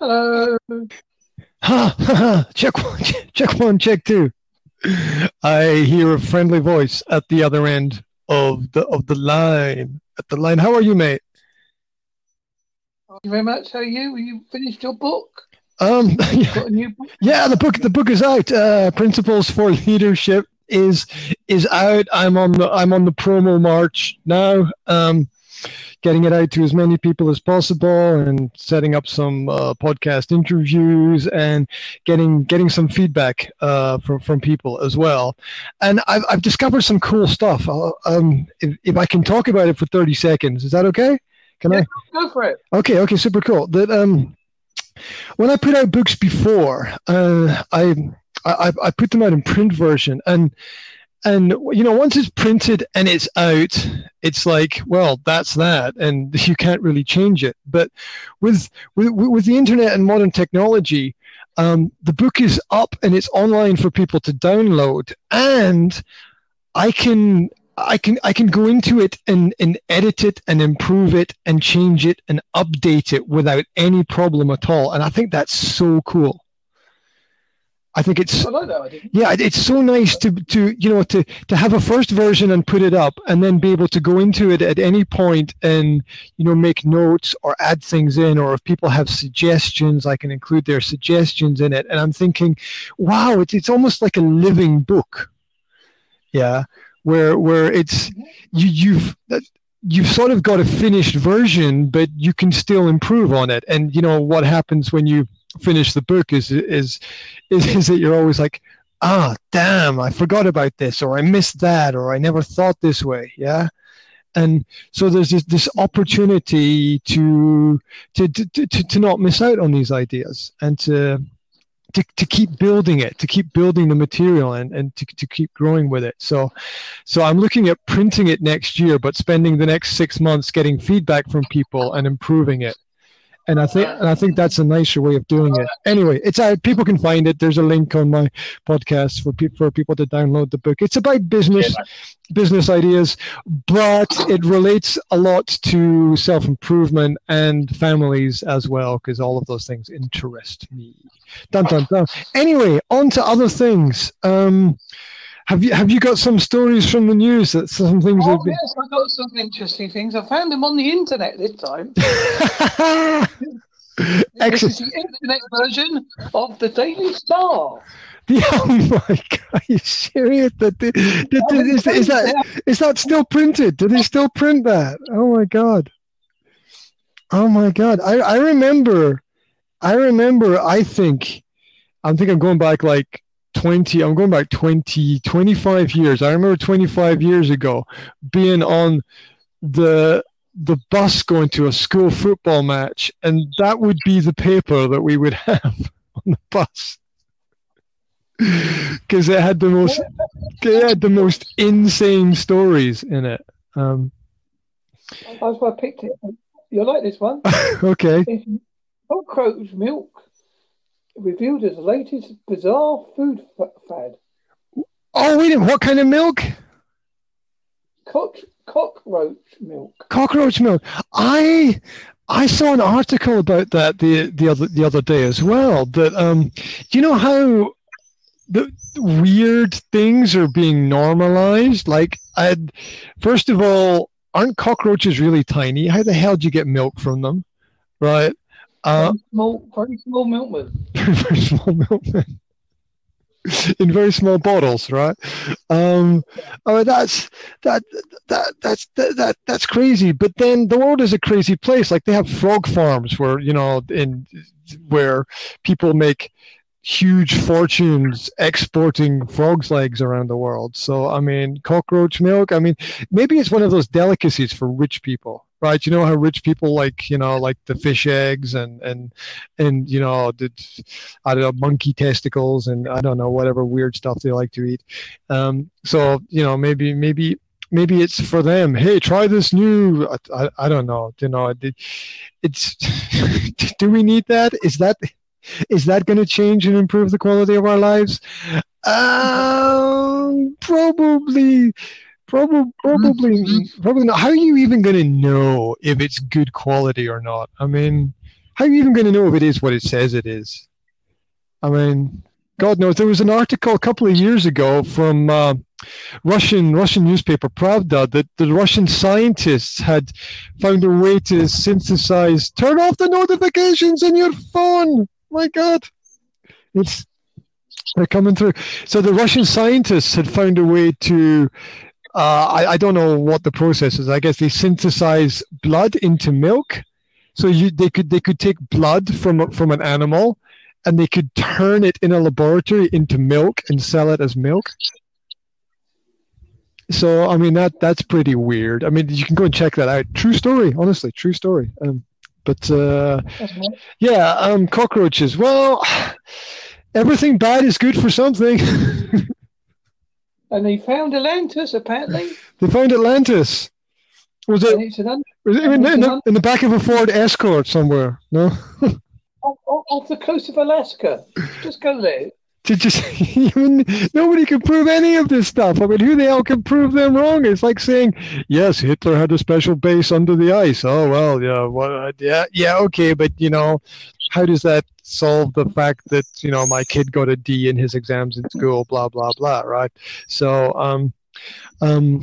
Hello. Ha, ha, ha. Check one, check one, check two. I hear a friendly voice at the other end of the of the line. At the line. How are you, mate? Thank you very much. How are you? You finished your book? Um, new book? yeah, the book the book is out. Uh, Principles for Leadership is is out. I'm on the I'm on the promo march now. Um, getting it out to as many people as possible and setting up some uh, podcast interviews and getting getting some feedback uh, from from people as well. And I've I've discovered some cool stuff. Uh, um, if, if I can talk about it for 30 seconds, is that okay? Can Yeah, I? Go for it. Okay, okay, super cool. That um, when I put out books before, uh, I, I I put them out in print version, and and you know once it's printed and it's out, it's like well that's that, and you can't really change it. But with with with the internet and modern technology, um, the book is up and it's online for people to download, and I can I can I can go into it and, and edit it and improve it and change it and update it without any problem at all. And I think that's so cool. I think it's I like that idea. yeah, it's so nice to to you know to to have a first version and put it up and then be able to go into it at any point and you know make notes or add things in or if people have suggestions I can include their suggestions in it and I'm thinking wow it's it's almost like a living book. Yeah, where where it's you you've that- you've sort of got a finished version but you can still improve on it and you know what happens when you finish the book is is is, is that you're always like ah damn i forgot about this or i missed that or i never thought this way yeah? And so there's this, this opportunity to to, to to to not miss out on these ideas and to to, to keep building it to keep building the material and, and to, to keep growing with it. So so i'm looking at printing it next year but spending the next six months getting feedback from people and improving it and I think and I think that's a nicer way of doing it. Anyway, it's out. People can find it. There's a link on my podcast for people for people to download the book. It's about business business ideas, but it relates a lot to self improvement and families as well, because all of those things interest me. Dun dun dun. Anyway, on to other things. Um, have you have you got some stories from the news that some things Oh, have been? yes, I got some interesting things. I found them on the internet this time. This is the internet version of the Daily Star. Yeah, oh my god, are you serious? Is that is that still printed? Do they still print that? Oh my god. Oh my god. I, I remember I remember I think I think I'm going back like 20 I'm going back 20 25 years. I remember 25 years ago being on the the bus going to a school football match and that would be the paper that we would have on the bus because it had the most it had the most insane stories in it. Um, That's why I picked it. You like this one? okay, It's cockroach milk revealed as the latest bizarre food fa- fad. oh wait, a minute, what kind of milk? Cock- cockroach milk. Cockroach milk. I I saw an article about that the the other the other day as well. That um, do you know how the weird things are being normalized? Like, i first of all, aren't cockroaches really tiny? How the hell do you get milk from them? Right. Uh, Very small, very small milkman. very, small milkmen in very small bottles, right? Um, oh, that's that that that's that, that that's crazy. But then the world is a crazy place. Like they have frog farms where you know in where people make huge fortunes exporting frogs legs around the world. So I mean, cockroach milk. I mean, maybe it's one of those delicacies for rich people, right? You know how rich people like, you know, like the fish eggs and and and you know, the I don't know, monkey testicles and I don't know whatever weird stuff they like to eat. Um, so you know, maybe maybe maybe it's for them. Hey, try this new. I, I, I don't know. You know, it, it's. do we need that? Is that is that going to change and improve the quality of our lives? Um, probably, probably, probably, probably not. How are you even going to know if it's good quality or not? I mean, how are you even going to know if it is what it says it is? I mean, God knows. There was an article a couple of years ago from uh, Russian Russian newspaper Pravda that the Russian scientists had found a way to synthesize. Turn off the notifications in your phone. My God, it's they're coming through. So the Russian scientists had found a way to. Uh, I, I don't know what the process is. I guess they synthesize blood into milk. So you, they could they could take blood from from an animal and they could turn it in a laboratory into milk and sell it as milk. So I mean that that's pretty weird. I mean you can go and check that out. True story, honestly, true story. Um, but uh, yeah, um, cockroaches. Well, everything bad is good for something. and they found Atlantis apparently. They found Atlantis. Was it? Was it in, in, the, in the back of a Ford Escort somewhere? No. Oh, oh, off, the coast of Alaska. Just go there. To just nobody can prove any of this stuff. I mean, who the hell can prove them wrong? It's like saying, yes, Hitler had a special base under the ice. Oh well, yeah, well, yeah, yeah, okay, but you know, how does that solve the fact that you know my kid got a D in his exams in school? Blah blah blah. Right. So, um, um,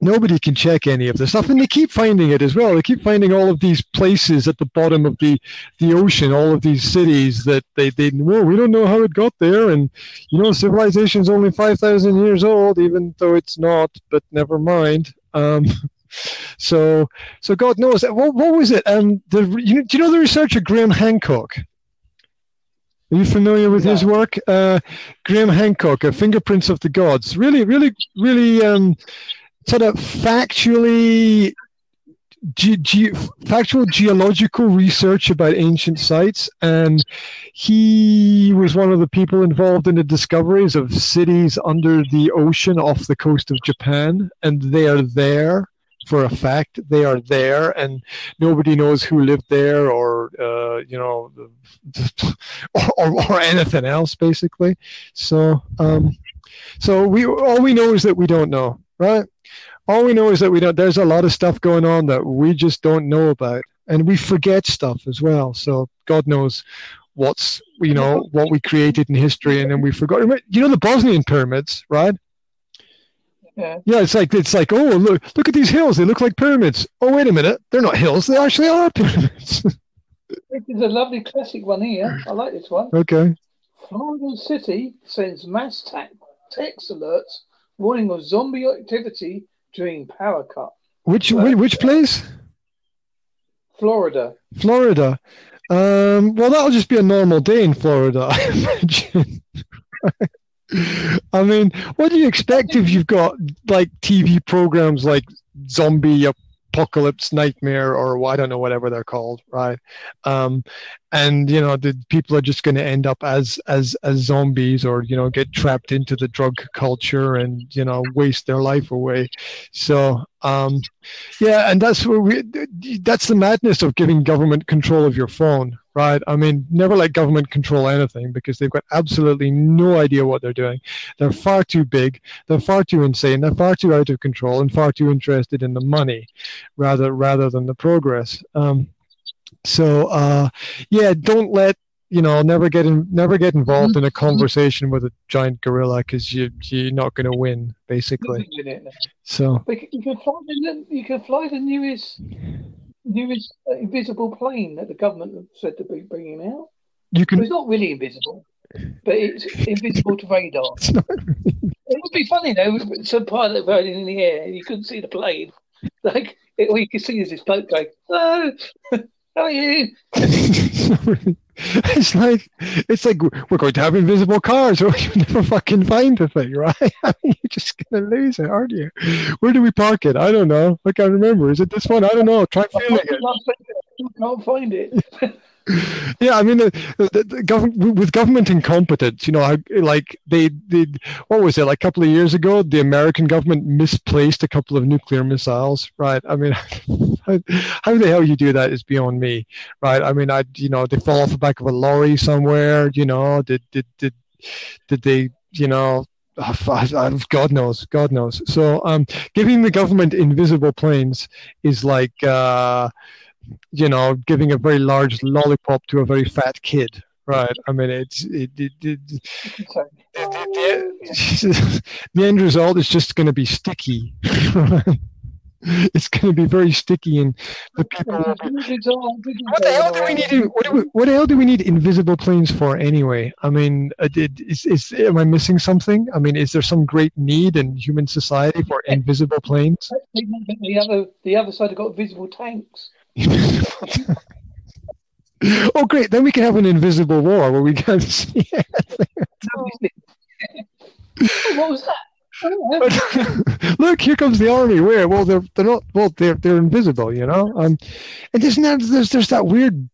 nobody can check any of this stuff and they keep finding it as well they keep finding all of these places at the bottom of the the ocean all of these cities that they they well we don't know how it got there and you know civilization is only 5000 years old even though it's not but never mind um so so god knows what, what was it um the you, do you know the researcher graham hancock are you familiar with yeah. his work? Uh, Graham Hancock, uh, Fingerprints of the Gods. Really, really, really um, sort of factually Ge- ge- factual geological research about ancient sites, and he was one of the people involved in the discoveries of cities under the ocean off the coast of Japan, and they are there for a fact. They are there, and nobody knows who lived there, or uh, you know, or, or, anything else, basically. So, um, so we all we know is that we don't know, right? All we know is that we don't there's a lot of stuff going on that we just don't know about. And we forget stuff as well. So god knows what's you know what we created in history and then we forgot. You know the bosnian pyramids right? Yeah. yeah it's like it's like oh look look at these hills. They look like pyramids. Oh wait a minute. They're not hills. They actually are pyramids. This is a lovely classic one here. I like this one. Okay. Florida city sends mass text alerts warning of zombie activity during power cut. Which which, which place? Florida. Florida. Um, well, that'll just be a normal day in Florida, I imagine. I mean, what do you expect if you've got like TV programs like Zombie apocalypse nightmare or I don't know whatever they're called, right? Um, and you know the people are just going to end up as as as zombies or you know get trapped into the drug culture and you know waste their life away. So um, yeah, and that's where we that's the madness of giving government control of your phone, right? I mean, never let government control anything because they've got absolutely no idea what they're doing. They're far too big, they're far too insane, they're far too out of control, and far too interested in the money rather rather than the progress. Um, so uh, yeah, don't let you know never get in, never get involved mm-hmm. in a conversation with a giant gorilla because you you're not going to win basically. So you can fly the you can fly the newest newest invisible plane that the government said to be bringing out. You can. it's not really invisible, but it's invisible to radar. It would be funny though, some pilot riding in the air, you couldn't see the plane. Like, it, all you could see is this boat going, "Oh, how are you?" it's like it's like we're going to have invisible cars, or you never fucking find the thing, right? I mean, you're just gonna lose it, aren't you? Where do we park it? I don't know. I can't remember. Is it this one? I don't know. Try feeling it. you Can't find it. Yeah, I mean, the, the, the with government incompetence, you know, like they, they, what was it? Like a couple of years ago, the American government misplaced a couple of nuclear missiles, right? I mean, how, how the hell you do that is beyond me, right? I mean, I, you know, they fall off the back of a lorry somewhere, you know, did, did, did, did they, you know, God knows, God knows. So, um, giving the government invisible planes is like, uh, you know, giving a very large lollipop to a very fat kid, right? I mean, it's it, it, it, the, the, the, end result is just going to be sticky. it's going to be very sticky, and the people. What the hell do we need? What, do we, what the hell do we need invisible planes for anyway? I mean, uh, is, is am I missing something? I mean, is there some great need in human society for invisible planes? The other, the other side have got visible tanks. oh, great! Then we can have an invisible war where we can't see what was that? Look, here comes the army. Where? Well, they're they're not. Well, they're they're invisible, you know. Um, and there's not there's there's that weird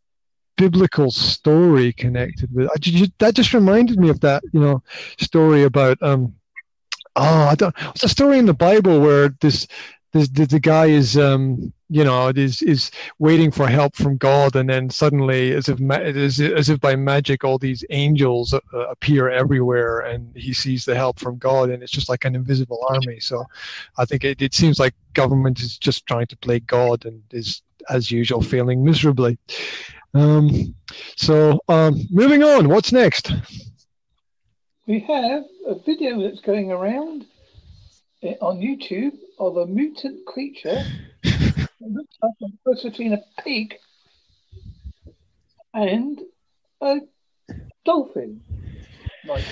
biblical story connected with it. that. Just reminded me of that, you know, story about um. Oh, I don't. It's a story in the Bible where this this the, the guy is um you know is is waiting for help from God, and then suddenly, as if as, as if by magic, all these angels uh, appear everywhere, and he sees the help from God, and it's just like an invisible army. So, I think it, it seems like government is just trying to play God and is, as usual, failing miserably. Um, so, um, moving on. What's next? We have a video that's going around on YouTube of a mutant creature that looks like a cross between a pig and a dolphin. Like,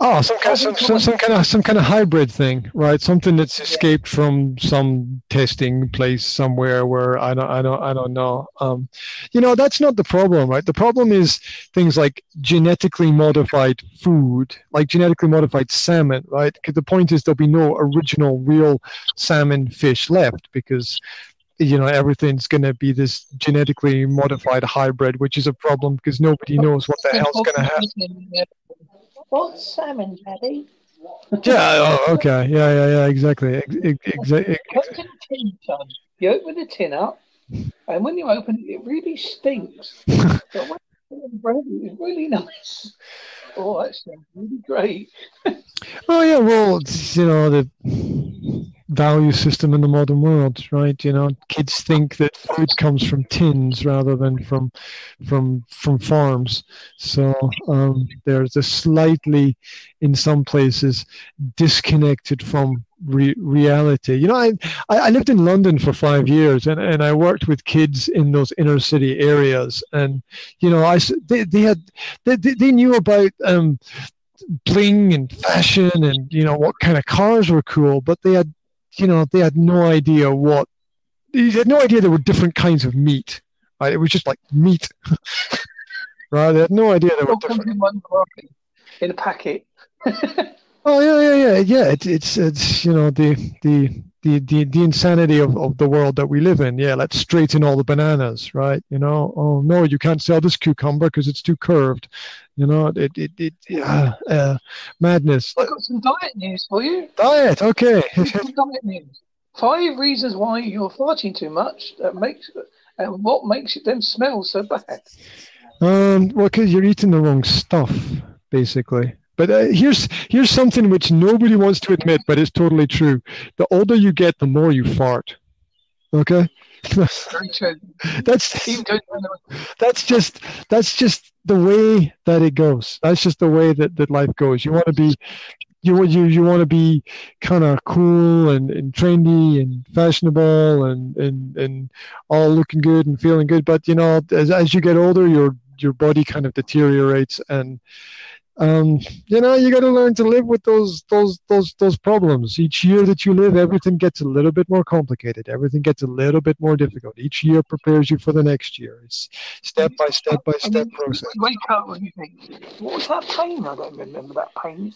oh, some kind, of, some, some, some, kind of some kind of hybrid thing, right? Something that's escaped yeah. from some testing place somewhere where I don't, I don't, I don't know. Um, you know, that's not the problem, right? The problem is things like genetically modified food, like genetically modified salmon, right? Because the point is there'll be no original, real salmon fish left because you know everything's going to be this genetically modified hybrid which is a problem because nobody knows what the hell's going to happen. what's salmon daddy. Yeah oh, okay. Yeah yeah yeah exactly. Exactly you open the tin up and when you open it it really stinks. But when it's really nice. Oh that sounds really great. Oh yeah well you know the value system in the modern world, right? You know, kids think that food comes from tins rather than from from from farms. So um, there's a slightly, in some places, disconnected from re- reality. You know, I I lived in London for five years, and, and I worked with kids in those inner city areas, and you know, I they, they had they, they knew about um, bling and fashion and you know what kind of cars were cool but they had you know, they had no idea what, they had no idea there were different kinds of meat. Right? It was just like meat. right? They had no idea there were different. In a packet. oh yeah, yeah, yeah, yeah. It, it's it's you know the the the, the, the insanity of, of the world that we live in. Yeah, let's straighten all the bananas, right? You know, oh no, you can't sell this cucumber because it's too curved. You know, it it, it yeah, uh, madness. I've got some diet news for you. Diet, okay. diet news. Five reasons why you're farting too much that makes and what makes them smell so bad. Um, well, because you're eating the wrong stuff, basically. But uh, here's here's something which nobody wants to admit, but it's totally true. The older you get, the more you fart. Okay. that's that's just that's just the way that it goes. That's just the way that, that life goes. You want to be you you you want to be kind of cool and, and trendy and fashionable and, and and all looking good and feeling good. But you know, as as you get older, your your body kind of deteriorates and um, you know, you got to learn to live with those those those those problems. Each year that you live, everything gets a little bit more complicated. Everything gets a little bit more difficult. Each year prepares you for the next year. It's step by step by step process. Wake up and you think, what was that pain? I don't remember that pain.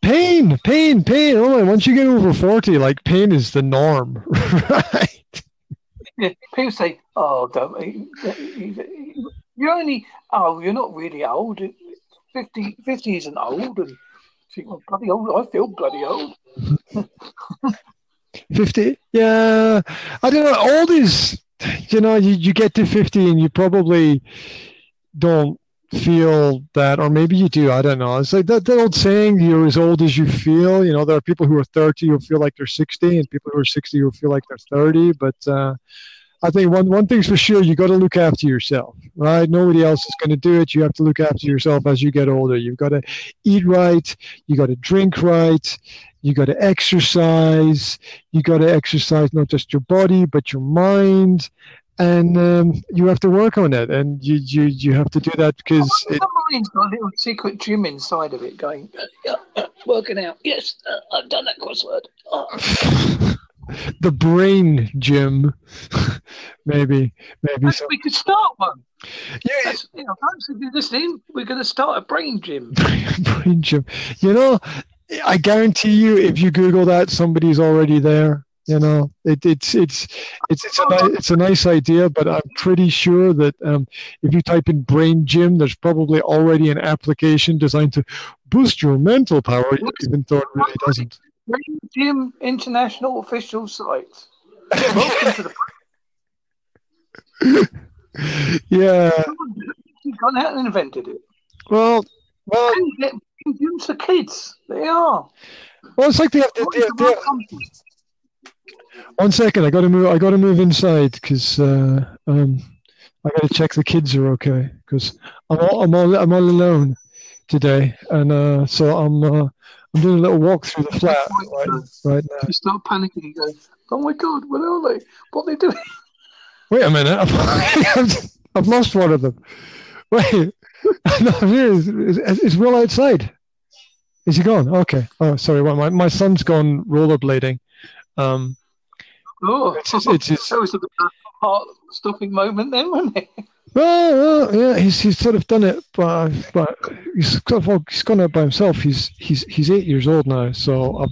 Pain, pain, pain. Oh my! Once you get over forty, like pain is the norm, right? Yeah, people say, "Oh, don't, you're only oh, you're not really old." 50, 50 isn't old, and think, well, bloody old. I feel bloody old. 50? Yeah. I don't know. Old is, you know, you, you get to 50 and you probably don't feel that, or maybe you do. I don't know. It's like that, that old saying, you're as old as you feel. You know, there are people who are 30 who feel like they're 60, and people who are 60 who feel like they're 30. But uh, I think one one thing's for sure, you got to look after yourself, right? Nobody else is going to do it. You have to look after yourself as you get older. You've got to eat right. You got to drink right. You got to exercise. You got to exercise not just your body but your mind, and um, you have to work on it. And you you you have to do that because it, mind's got a little secret gym inside of it, going working out. Yes, uh, I've done that crossword. Oh. the brain gym, maybe, maybe. So. We could start one. Yeah, you know, thanks for listening. We're going to start a brain gym. brain gym. You know, I guarantee you, if you Google that, somebody's already there. You know, it, it's it's it's it's a it's a nice idea, but I'm pretty sure that um, if you type in brain gym, there's probably already an application designed to boost your mental power, even though it really doesn't. Brain Gym International official site. Welcome to the. yeah. You've gone out and invented it. Well, well. And gyms for kids. They are. Well, it's like they have. They, they, they have one second, I got to move. I got to move inside because uh, um, I got to check the kids are okay because I'm all, I'm all I'm all alone today, and uh, so I'm uh, I'm doing a little walk through the flat right, right now. You start panicking. You go, "Oh my god, where are they? What are they doing?" Wait a minute! I've, I've lost one of them. Wait, no, is. Is Will outside? Is he gone? Okay. Oh, sorry. Well, my my son's gone rollerblading. Um, oh, it's, it's, it's, that was a heart stopping moment then, wasn't it? Well, well, yeah, he's he's sort of done it, but but he's well, he's gone out by himself. He's he's he's eight years old now, so I've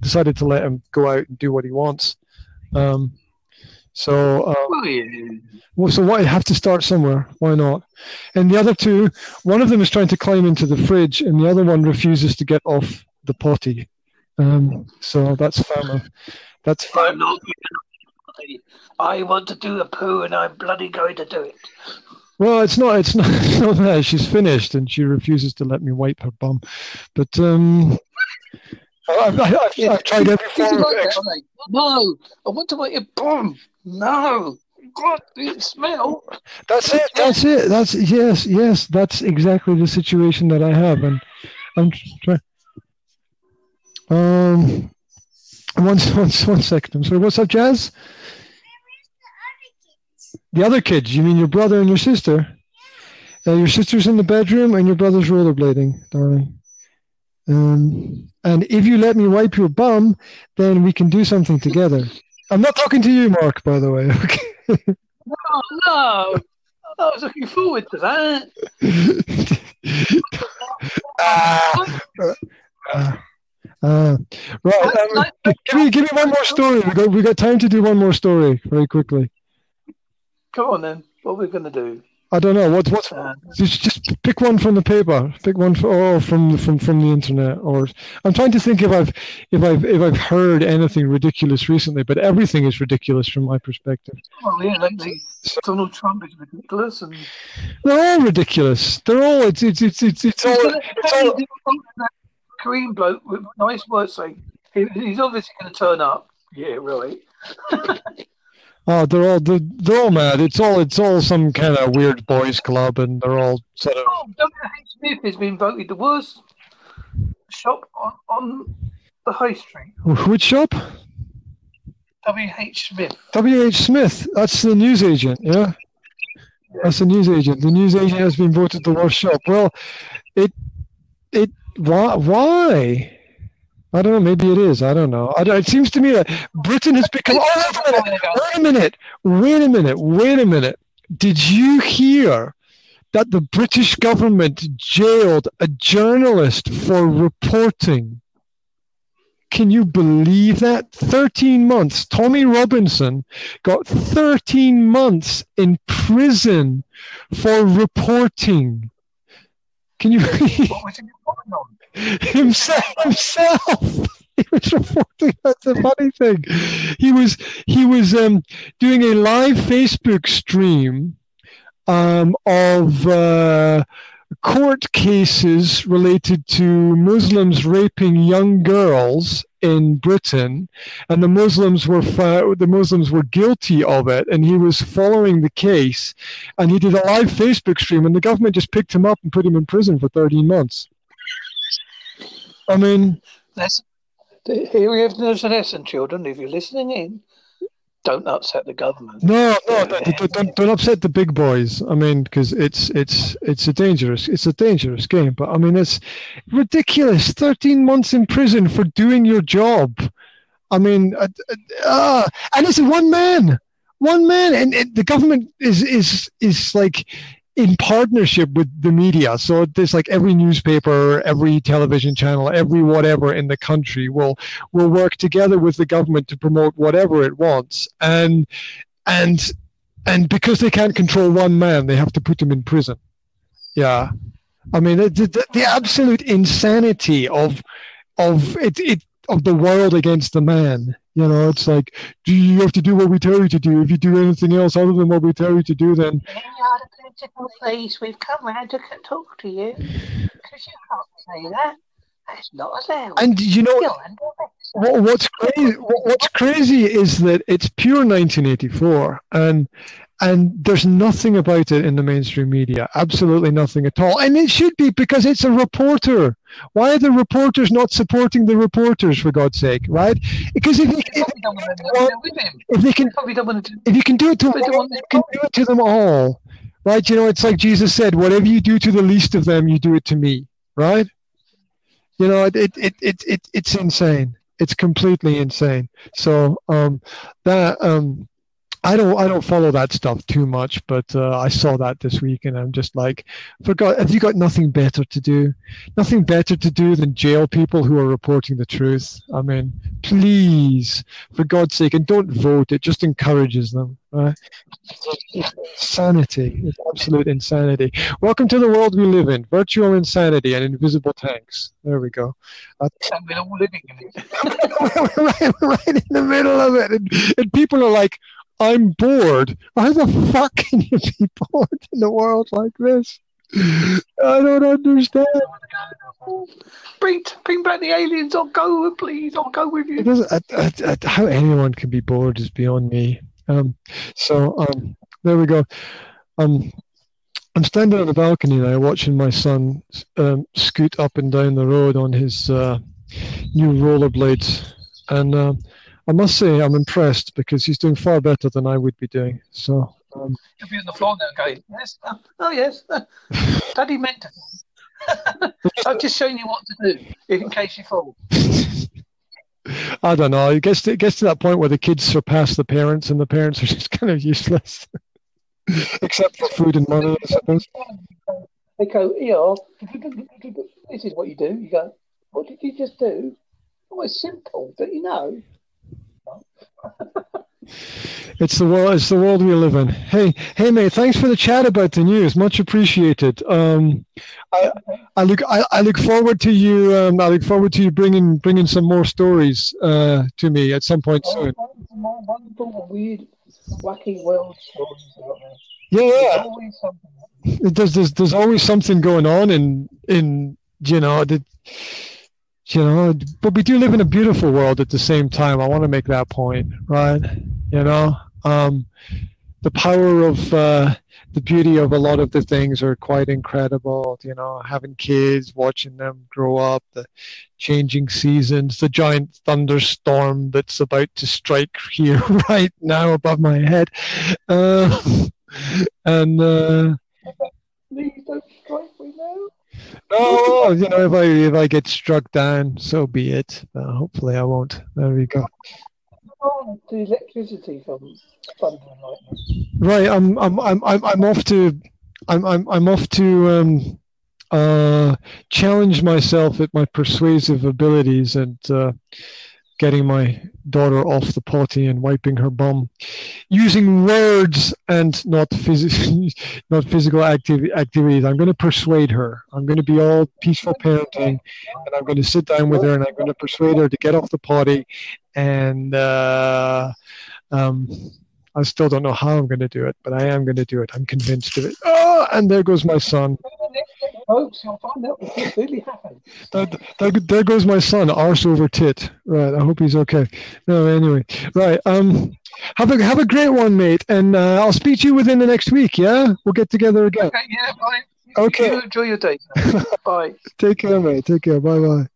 decided to let him go out and do what he wants. Um, so, uh, oh, yeah. well, so why have to start somewhere? Why not? And the other two, one of them is trying to climb into the fridge, and the other one refuses to get off the potty. Um, so that's family. That's I'm. I want to do a poo, and I'm bloody going to do it. Well, it's not. It's not. It's not that she's finished, and she refuses to let me wipe her bum. But um, I've, I've, yeah. I've tried every form like No, I want to wipe your bum. No, God, the smell. That's it. That's it. That's yes, yes. That's exactly the situation that I have, and I'm trying. Um, one, one, one second. I'm sorry. What's up, Jazz? The other kids. You mean your brother and your sister? Uh, your sister's in the bedroom and your brother's rollerblading, darling. Um, and if you let me wipe your bum, then we can do something together. I'm not talking to you, Mark, by the way. Okay. no, no. I was looking forward to that. uh, uh, uh, right. Um, give me, give me one more story. We got, we got time to do one more story very quickly. Come on then. What are we going to do? I don't know. What what? Uh, just just pick one from the paper. Pick one for, or from from from the internet. Or I'm trying to think if I've if I've if I've heard anything ridiculous recently. But everything is ridiculous from my perspective. Oh yeah, like the, so, Donald Trump is ridiculous, and they're all ridiculous. They're all. It's it's it's it's, it's all. It's all Korean bloke with nice words saying he's obviously going to turn up. Yeah, really. Oh, they're all they're, they're, all mad. It's all it's all some kind of weird boys club, and they're all sort of. Oh, W. H. Smith has been voted the worst shop on, on the high street. Which shop? W. H. Smith. W. H. Smith. That's the news agent. Yeah? yeah. That's the news agent. The news agent has been voted the worst shop. Well, it it why why I don't know. Maybe it is. I don't know. I, it seems to me that Britain has become. Oh, wait a minute! Wait a minute! Wait a minute! Wait a minute! Did you hear that the British government jailed a journalist for reporting? Can you believe that? 13 months. Tommy Robinson got 13 months in prison for reporting. Can you? himself himself he was reporting that's the funny thing he was he was um, doing a live facebook stream um, of uh, court cases related to Muslims raping young girls in Britain, and the Muslims were the Muslims were guilty of it, and he was following the case, and he did a live Facebook stream, and the government just picked him up and put him in prison for 13 months. I mean, that's here we have there's a lesson, children. If you're listening in, don't upset the government. No, no, don't, don't, don't upset the big boys. I mean, because it's it's it's a dangerous it's a dangerous game. But I mean, it's ridiculous. Thirteen months in prison for doing your job. I mean, uh, uh, and it's one man, one man, and it, the government is is is like in partnership with the media. So there's like every newspaper, every television channel, every whatever in the country will will work together with the government to promote whatever it wants. And and and because they can't control one man, they have to put him in prison. Yeah, I mean the, the, the absolute insanity of of it, it of the world against the man. You know, it's like, do you have to do what we tell you to do? If you do anything else other than what we tell you to do, then. Please, we've come round to talk to you. Because you can't say that. That's not allowed. And you know, what, what's crazy? What's crazy is that it's pure 1984, and and there's nothing about it in the mainstream media. Absolutely nothing at all. And it should be because it's a reporter. Why are the reporters not supporting the reporters for god's sake right? Because if, you, if, if they can if you can do it to all, you can do it to them all right? You know it's like jesus said whatever you do to the least of them you do it to me. Right? You know it it it, it, it it's insane. It's completely insane. So um that um I don't I don't follow that stuff too much, but uh, I saw that this week, and I'm just like, for God, have you got nothing better to do? Nothing better to do than jail people who are reporting the truth. I mean, please, for God's sake, and don't vote. It just encourages them. Right? insanity. It's absolute insanity. Welcome to the world we live in. Virtual insanity and invisible tanks. There we go. Uh, we're all living in it. right, right in the middle of it, and, and people are like I'm bored. How the fuck can you be bored in a world like this? I don't understand. Bring, bring back the aliens. I'll go, please. I'll go with you. I, I, I, how anyone can be bored is beyond me. Um, so um, there we go. Um, I'm standing on the balcony now, watching my son um, scoot up and down the road on his uh, new rollerblades, and. Uh, I must say I'm impressed because he's doing far better than I would be doing. So um, you'll be on the floor now, going, yes, oh, yes, Daddy meant to. I've just shown you what to do in case you fall. I don't know. It gets to, it gets to that point where the kids surpass the parents, and the parents are just kind of useless, except for food and money, I suppose. They go, yeah, this is what you do. You go, what did you just do? Oh, it's simple, but you know it's the world. It's the world we live in. Hey, hey, mate. Thanks for the chat about the news. Much appreciated. Um, I, I look, I, I, look forward to you. Um, I look forward to you bringing bringing some more stories uh, to me at some point soon. Wonderful, weird, wacky world stories. Yeah, yeah. There's, there's there's always something going on in in you know the you know but we do live in a beautiful world at the same time. I want to make that point right? You know? Um, the power of uh, the beauty of a lot of the things are quite incredible you know having kids watching them grow up the changing seasons the giant thunderstorm that's about to strike here right now above my head. Uh, and uh, please don't strike me now Oh, you know, if I if I get struck down, so be it. Uh, hopefully, I won't. There we go. Oh, the electricity from thunder and lightning. Right, I'm I'm I'm I'm I'm off to I'm I'm I'm off to um uh challenge myself at my persuasive abilities and uh getting my daughter off the potty and wiping her bum using words and not, phys- not physical activ- activities. I'm going to persuade her. I'm going to be all peaceful parenting and I'm going to sit down with her and I'm going to persuade her to get off the potty. And uh, um, I still don't know how I'm going to do it, but I am going to do it. I'm convinced of it. Oh, and there goes my son. Folks. You'll find out really happened. That, that, there goes my son, arse over tit. Right. I hope he's okay. No, anyway. Right. Um, have a have a great one, mate, and uh, I'll speak to you within the next week. Yeah, we'll get together again. Okay. Yeah. Bye. Okay. You enjoy your day. bye. Take care, mate. Take care. Bye bye.